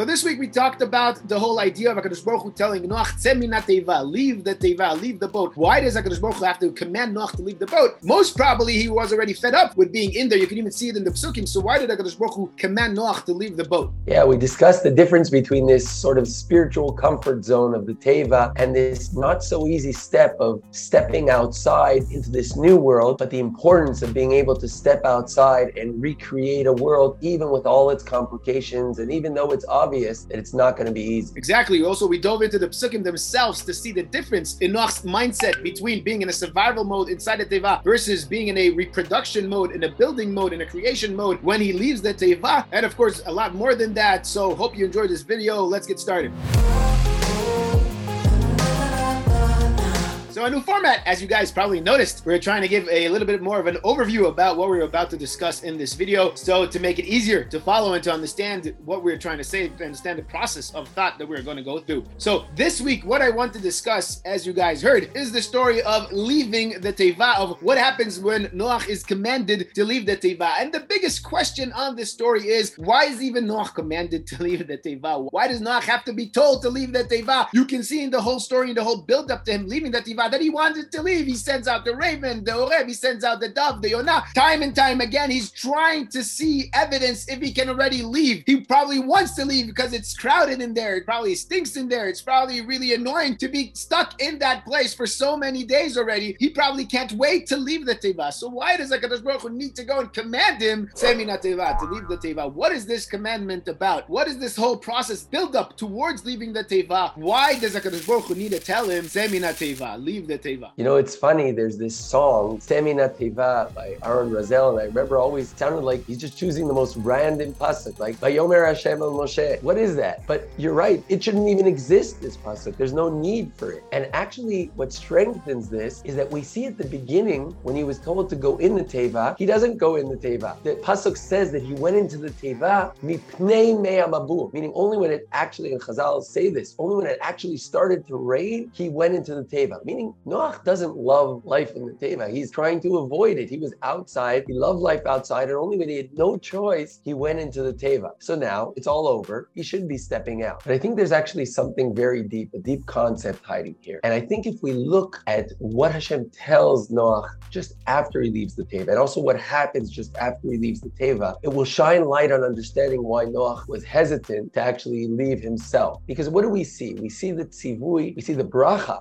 So this week we talked about the whole idea of HaKadosh Baruch Hu telling Noach, teva, leave the teva, leave the boat. Why does HaKadosh Baruch Hu have to command Noach to leave the boat? Most probably he was already fed up with being in there. You can even see it in the psukim. So why did HaKadosh Baruch Hu command Noach to leave the boat? Yeah, we discussed the difference between this sort of spiritual comfort zone of the teva and this not so easy step of stepping outside into this new world, but the importance of being able to step outside and recreate a world, even with all its complications, and even though it's obvious that it's not going to be easy. Exactly. Also, we dove into the psukim themselves to see the difference in Noach's mindset between being in a survival mode inside the teva versus being in a reproduction mode, in a building mode, in a creation mode when he leaves the teva, and of course, a lot more than that. So, hope you enjoyed this video. Let's get started. So a new format, as you guys probably noticed, we're trying to give a little bit more of an overview about what we're about to discuss in this video. So to make it easier to follow and to understand what we're trying to say, to understand the process of thought that we're going to go through. So this week, what I want to discuss, as you guys heard, is the story of leaving the Teva, of what happens when Noach is commanded to leave the Teva. And the biggest question on this story is, why is even Noach commanded to leave the Teva? Why does Noach have to be told to leave the Teva? You can see in the whole story, in the whole build up to him leaving the Teva, that he wanted to leave. He sends out the raven, the orev, he sends out the dove, the yonah. Time and time again, he's trying to see evidence if he can already leave. He probably wants to leave because it's crowded in there. It probably stinks in there. It's probably really annoying to be stuck in that place for so many days already. He probably can't wait to leave the teva. So why does Hakadosh Baruch Hu need to go and command him, Semina teva, to leave the teva? What is this commandment about? What is this whole process build up towards leaving the teva? Why does Hakadosh Baruch Hu need to tell him, Semina teva, leave the teva? You know, it's funny. There's this song, Semina Teva by Aaron Razel, and I remember always sounded like he's just choosing the most random pasuk, like Vayomer Hashem el Moshe. What is that? But you're right. It shouldn't even exist. This pasuk. There's no need for it. And actually, what strengthens this is that we see at the beginning when he was told to go in the teva, he doesn't go in the teva. The pasuk says that he went into the teva mipnei me'amabu, meaning only when it actually, and Chazal say this, only when it actually started to rain, he went into the teva. Meaning Noach doesn't love life in the teva. He's trying to avoid it. He was outside. He loved life outside, and only when he had no choice, he went into the teva. So now it's all over. He should be stepping out. But I think there's actually something very deep, a deep concept hiding here. And I think if we look at what Hashem tells Noach just after he leaves the teva, and also what happens just after he leaves the teva, it will shine light on understanding why Noach was hesitant to actually leave himself. Because what do we see? We see the tzivui, we see the bracha,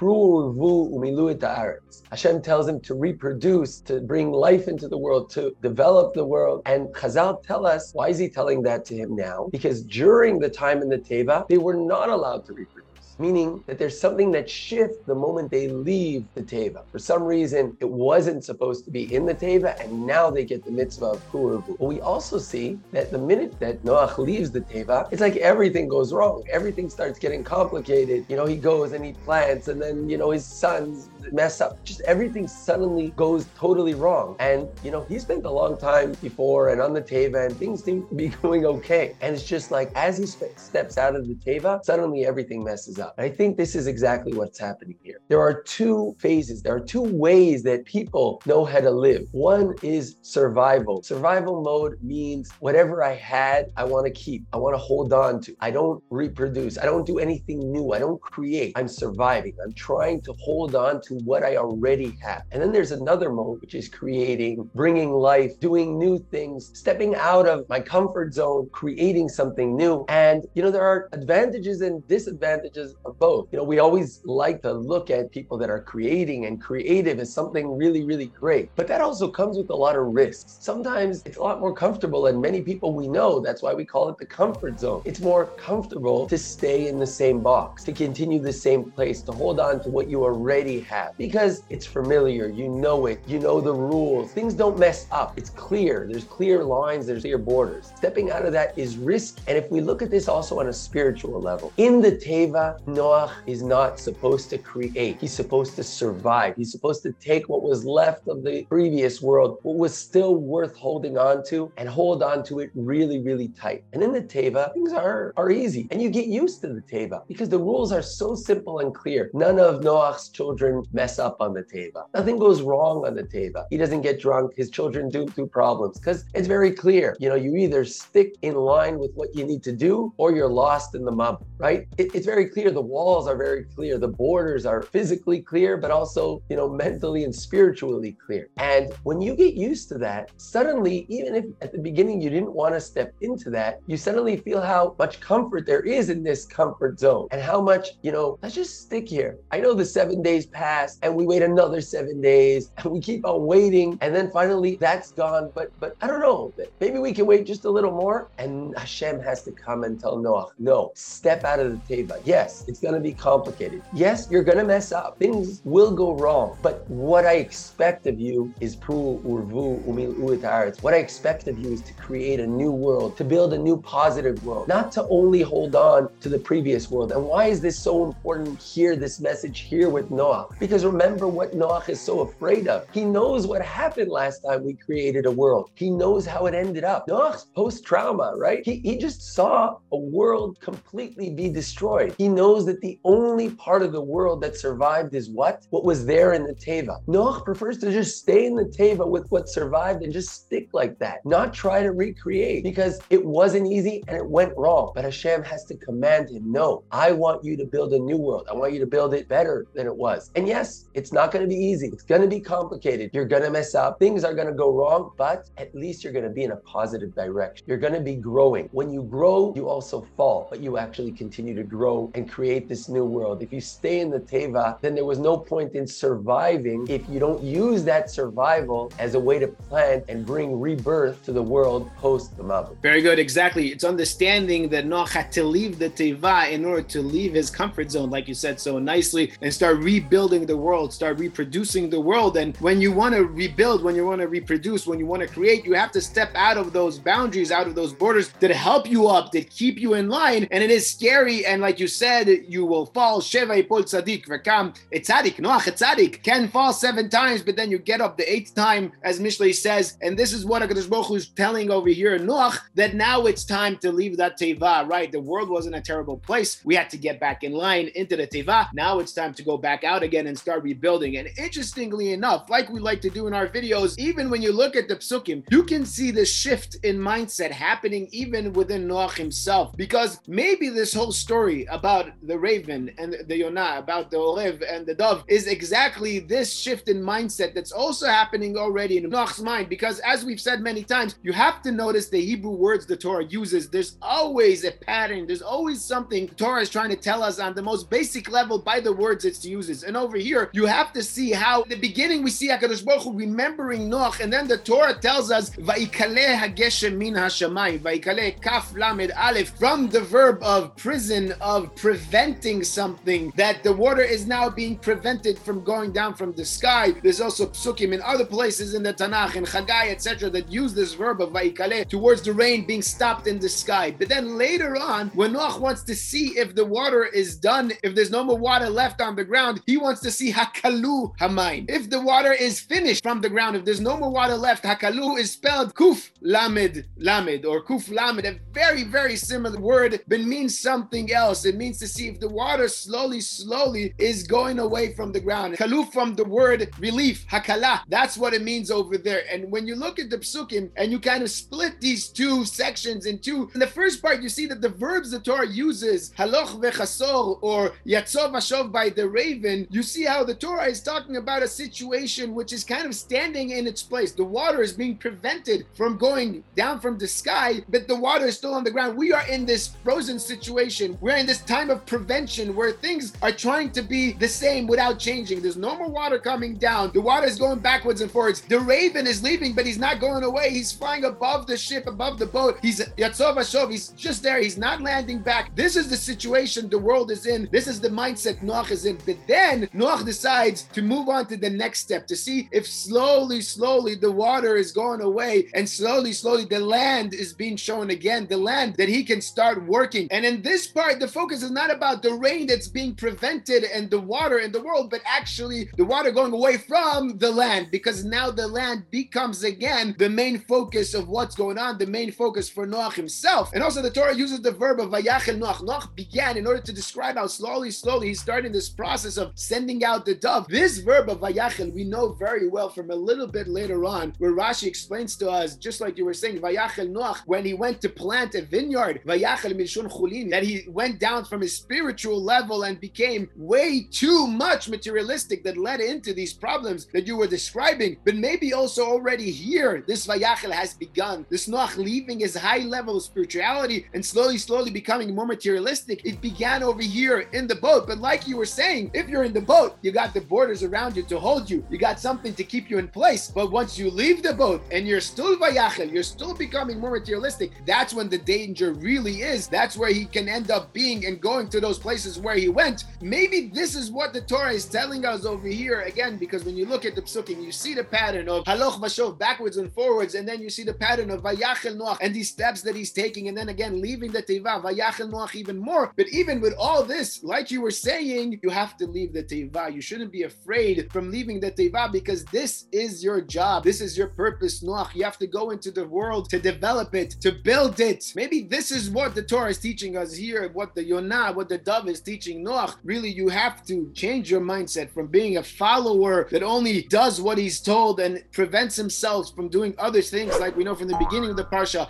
Hashem tells him to reproduce, to bring life into the world, to develop the world. And Chazal tell us, why is he telling that to him now? Because during the time in the Teva, they were not allowed to reproduce meaning that there's something that shifts the moment they leave the Teva. For some reason, it wasn't supposed to be in the Teva, and now they get the mitzvah of Kurubu. But we also see that the minute that Noach leaves the Teva, it's like everything goes wrong. Everything starts getting complicated. You know, he goes and he plants, and then, you know, his sons mess up. Just everything suddenly goes totally wrong. And, you know, he spent a long time before and on the Teva, and things seem to be going okay. And it's just like as he spe- steps out of the Teva, suddenly everything messes up. I think this is exactly what's happening here. There are two phases, there are two ways that people know how to live. One is survival. Survival mode means whatever I had, I want to keep, I want to hold on to. I don't reproduce, I don't do anything new, I don't create. I'm surviving. I'm trying to hold on to what I already have. And then there's another mode, which is creating, bringing life, doing new things, stepping out of my comfort zone, creating something new. And, you know, there are advantages and disadvantages of both. You know, we always like to look at people that are creating and creative as something really, really great. But that also comes with a lot of risks. Sometimes it's a lot more comfortable, and many people we know, that's why we call it the comfort zone. It's more comfortable to stay in the same box, to continue the same place, to hold on to what you already have because it's familiar. You know it. You know the rules. Things don't mess up. It's clear. There's clear lines. There's clear borders. Stepping out of that is risk. And if we look at this also on a spiritual level, in the Teva, Noah is not supposed to create. He's supposed to survive. He's supposed to take what was left of the previous world, what was still worth holding on to, and hold on to it really, really tight. And in the Teva, things are, are easy. And you get used to the Teva because the rules are so simple and clear. None of Noah's children mess up on the teva. Nothing goes wrong on the teva. He doesn't get drunk. His children do do problems because it's very clear. You know, you either stick in line with what you need to do or you're lost in the mob, right? It, it's very clear. The walls are very clear. The borders are physically clear, but also, you know, mentally and spiritually clear. And when you get used to that, suddenly, even if at the beginning you didn't want to step into that, you suddenly feel how much comfort there is in this comfort zone and how much, you know, let's just stick here. I know the seven days pass and we wait another seven days and we keep on waiting and then finally that's gone. But but I don't know. Maybe we can wait just a little more. And Hashem has to come and tell Noah, no, step out of the teva. Yes, it's gonna be complicated. Yes, you're gonna mess up. Things will go wrong. But what I expect of you is pru urvu umil uit What I expect of you is to create a new world, to build a new positive world, not to only hold on to the previous world. And why is this so important here, this message here with Noah? Because remember what Noach is so afraid of. He knows what happened last time we created a world. He knows how it ended up. Noah's post-trauma, right? He, he just saw a world completely be destroyed. He knows that the only part of the world that survived is what? What was there in the Teva. Noach prefers to just stay in the Teva with what survived and just stick like that, not try to recreate because it wasn't easy and it went wrong. But Hashem has to command him, no, I want you to build a new world. I want you to build it better than it was. And yes, it's not going to be easy. It's going to be complicated. You're going to mess up. Things are going to go wrong, but at least you're going to be in a positive direction. You're going to be growing. When you grow, you also fall, but you actually continue to grow and create this new world. If you stay in the Teva, then there was no point in surviving if you don't use that survival as a way to plant and bring rebirth to the world post the Mabul. Very good. Exactly. It's understanding that Noach had to leave the Teva in order to leave his comfort zone, like you said so nicely, and start rebuilding the world, start reproducing the world. And when you want to rebuild, when you want to reproduce, when you want to create, you have to step out of those boundaries, out of those borders that help you up, that keep you in line. And it is scary. And like you said, you will fall. Sheva ipol tzadik v'kam etzadik. Noach etzadik can fall seven times, but then you get up the eighth time, as Mishlei says. And this is what Hakadosh Baruch Hu is telling over here in Noach that now it's time to leave that teva. Right, the world wasn't a terrible place. We had to get back in line into the teva. Now it's time to go back out again and start rebuilding. And interestingly enough, like we like to do in our videos, even when you look at the psukim, you can see the shift in mindset happening even within Noach himself. Because maybe this whole story about the raven and the Yonah, about the Orev and the dove, is exactly this shift in mindset that's also happening already in Noach's mind. Because as we've said many times, you have to notice the Hebrew words the Torah uses. There's always a pattern, there's always something Torah is trying to tell us on the most basic level by the words it uses. And over here, you have to see how the beginning we see HaKadosh Baruch Hu remembering Noach, and then the Torah tells us, Vaikale hageshem min hashamayim, Vaikale kaf lamed aleph, from the verb of prison, of preventing something, that the water is now being prevented from going down from the sky. There's also psukim in other places in the Tanakh, in Chagai, etc., that use this verb of Vaikale towards the rain being stopped in the sky. But then later on, when Noach wants to see if the water is done, if there's no more water left on the ground, he wants to see Hakalu Hamaim. If the water is finished from the ground, if there's no more water left, Hakalu is spelled Kuf Lamed Lamed or Kuf Lamed, a very, very similar word, but means something else. It means to see if the water slowly, slowly is going away from the ground. Kalu from the word relief, Hakala. That's what it means over there. And when you look at the psukim and you kind of split these two sections in two, in the first part, you see that the verbs the Torah uses, haloch vechasor or yatzo vashov by the raven, you see how the Torah is talking about a situation which is kind of standing in its place. The water is being prevented from going down from the sky, but the water is still on the ground. We are in this frozen situation. We're in this time of prevention where things are trying to be the same without changing. There's no more water coming down. The water is going backwards and forwards. The raven is leaving, but he's not going away. He's flying above the ship, above the boat. He's Yatzo Vashov. He's just there. He's not landing back. This is the situation the world is in. This is the mindset Noach is in. But then Noach decides to move on to the next step to see if slowly, slowly the water is going away and slowly, slowly the land is being shown again. The land that he can start working. And in this part, the focus is not about the rain that's being prevented and the water in the world, but actually the water going away from the land because now the land becomes again the main focus of what's going on, the main focus for Noach himself. And also the Torah uses the verb of Vayachel Noach. Noach began in order to describe how slowly, slowly he's starting this process of sending out the dove. This verb of vayachel we know very well from a little bit later on, where Rashi explains to us, just like you were saying, vayachel Noach, when he went to plant a vineyard, vayachel mishun chulin, that he went down from his spiritual level and became way too much materialistic that led into these problems that you were describing. But maybe also already here, this vayachel has begun. This Noach leaving his high level of spirituality and slowly, slowly becoming more materialistic. It began over here in the boat. But like you were saying, if you're in the boat, you got the borders around you to hold you. You got something to keep you in place. But once you leave the boat and you're still vayachel, you're still becoming more materialistic, that's when the danger really is. That's where he can end up being and going to those places where he went. Maybe this is what the Torah is telling us over here again, because when you look at the psukim, you see the pattern of haloch vashov backwards and forwards, and then you see the pattern of vayachel noach and these steps that he's taking, and then again leaving the teva vayachel noach even more. But even with all this, like you were saying, you have to leave the teva. You shouldn't be afraid from leaving the teva because this is your job. This is your purpose, noach. You have to go into the world to develop it, to build it. Maybe this is what the Torah is teaching us here, what the Yonah, what the dove is teaching Noach. Really, you have to change your mindset from being a follower that only does what he's told and prevents himself from doing other things, like we know from the beginning of the parsha.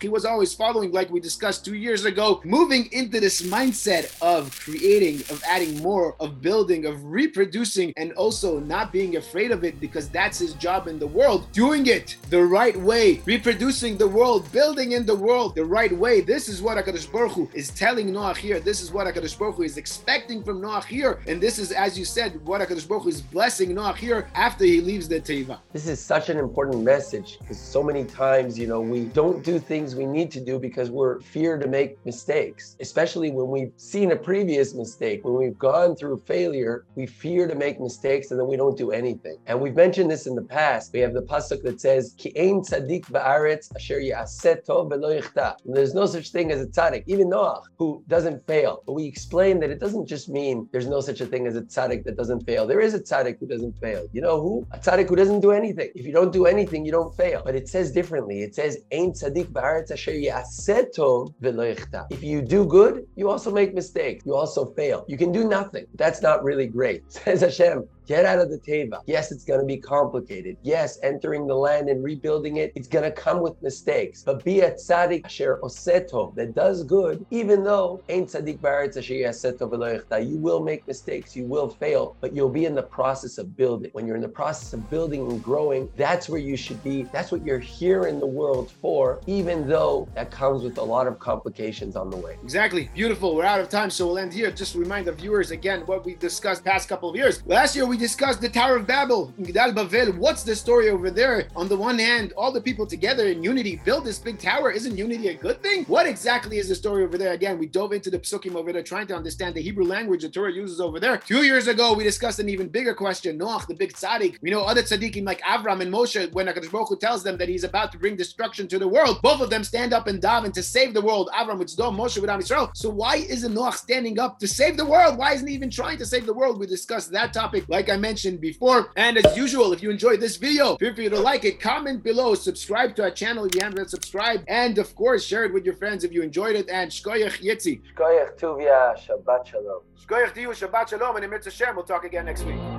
He was always following, like we discussed two years ago, moving into this mindset of creating, of adding more, of building, of reproducing, and also not being afraid of it because that's his job in the world. Doing it the right way, reproducing the world, building in the world the right way. This is what Hakadosh Baruch Hu is telling Noach here. This is what Hakadosh Baruch Hu is expecting from Noach here, and this is, as you said, what Hakadosh Baruch Hu is blessing Noach here after he leaves the teva. This is such an important message because so many times, you know, we don't do things we need to do because we're fear to make mistakes. Especially when we've seen a previous mistake, when we've gone through failure, we fear to make mistakes and then we don't do anything. And we've mentioned this in the past. We have the pasuk that says, "Ki ein tzaddik ba'aretz asher ya'aseh tov v'lo yichta." There's no such thing as a tzaddik, even Noach, who doesn't fail. But we explain that it doesn't just mean there's no such a thing as a tzaddik that doesn't fail. There is a tzaddik who doesn't fail. You know who? A tzaddik who doesn't do anything. If you don't do anything, you don't fail. But it says differently. It says, "Ein tzaddik ba'aretz asher ya'aseh tov v'lo yichta." If you do good, you also make mistakes. You also fail. You can do nothing. That's not really great. Says Hashem. Get out of the teva. Yes, it's going to be complicated. Yes, entering the land and rebuilding it, it's going to come with mistakes. But be a tzaddik asher oseto that does good, even though ain't tzaddik baretz asher yaseto v'lo You will make mistakes. You will fail, but you'll be in the process of building. When you're in the process of building and growing, that's where you should be. That's what you're here in the world for, even though that comes with a lot of complications on the way. Exactly. Beautiful. We're out of time, so we'll end here. Just remind the viewers again what we discussed past couple of years. Last year we discussed the Tower of Babel, Gdal Bavel. What's the story over there? On the one hand, all the people together in unity build this big tower. Isn't unity a good thing? What exactly is the story over there? Again, we dove into the psukim over there, trying to understand the Hebrew language the Torah uses over there. Two years ago, we discussed an even bigger question. Noach, the big tzaddik. We know other tzaddikim like Avram and Moshe, when Hakadosh Baruch Hu tells them that he's about to bring destruction to the world, both of them stand up and daven to save the world. Avram with Sdom, Moshe with Am Yisrael. So why isn't Noach standing up to save the world? Why isn't he even trying to save the world? We discussed that topic, like I mentioned before. And as usual, if you enjoyed this video, feel free to like it, comment below, subscribe to our channel if you haven't subscribed, and of course, share it with your friends if you enjoyed it. And Shkoyach Yitzi. Shkoyach Tuvia, Shabbat Shalom. Shkoyach to you, Shabbat Shalom, and Emir Hashem. We'll talk again next week.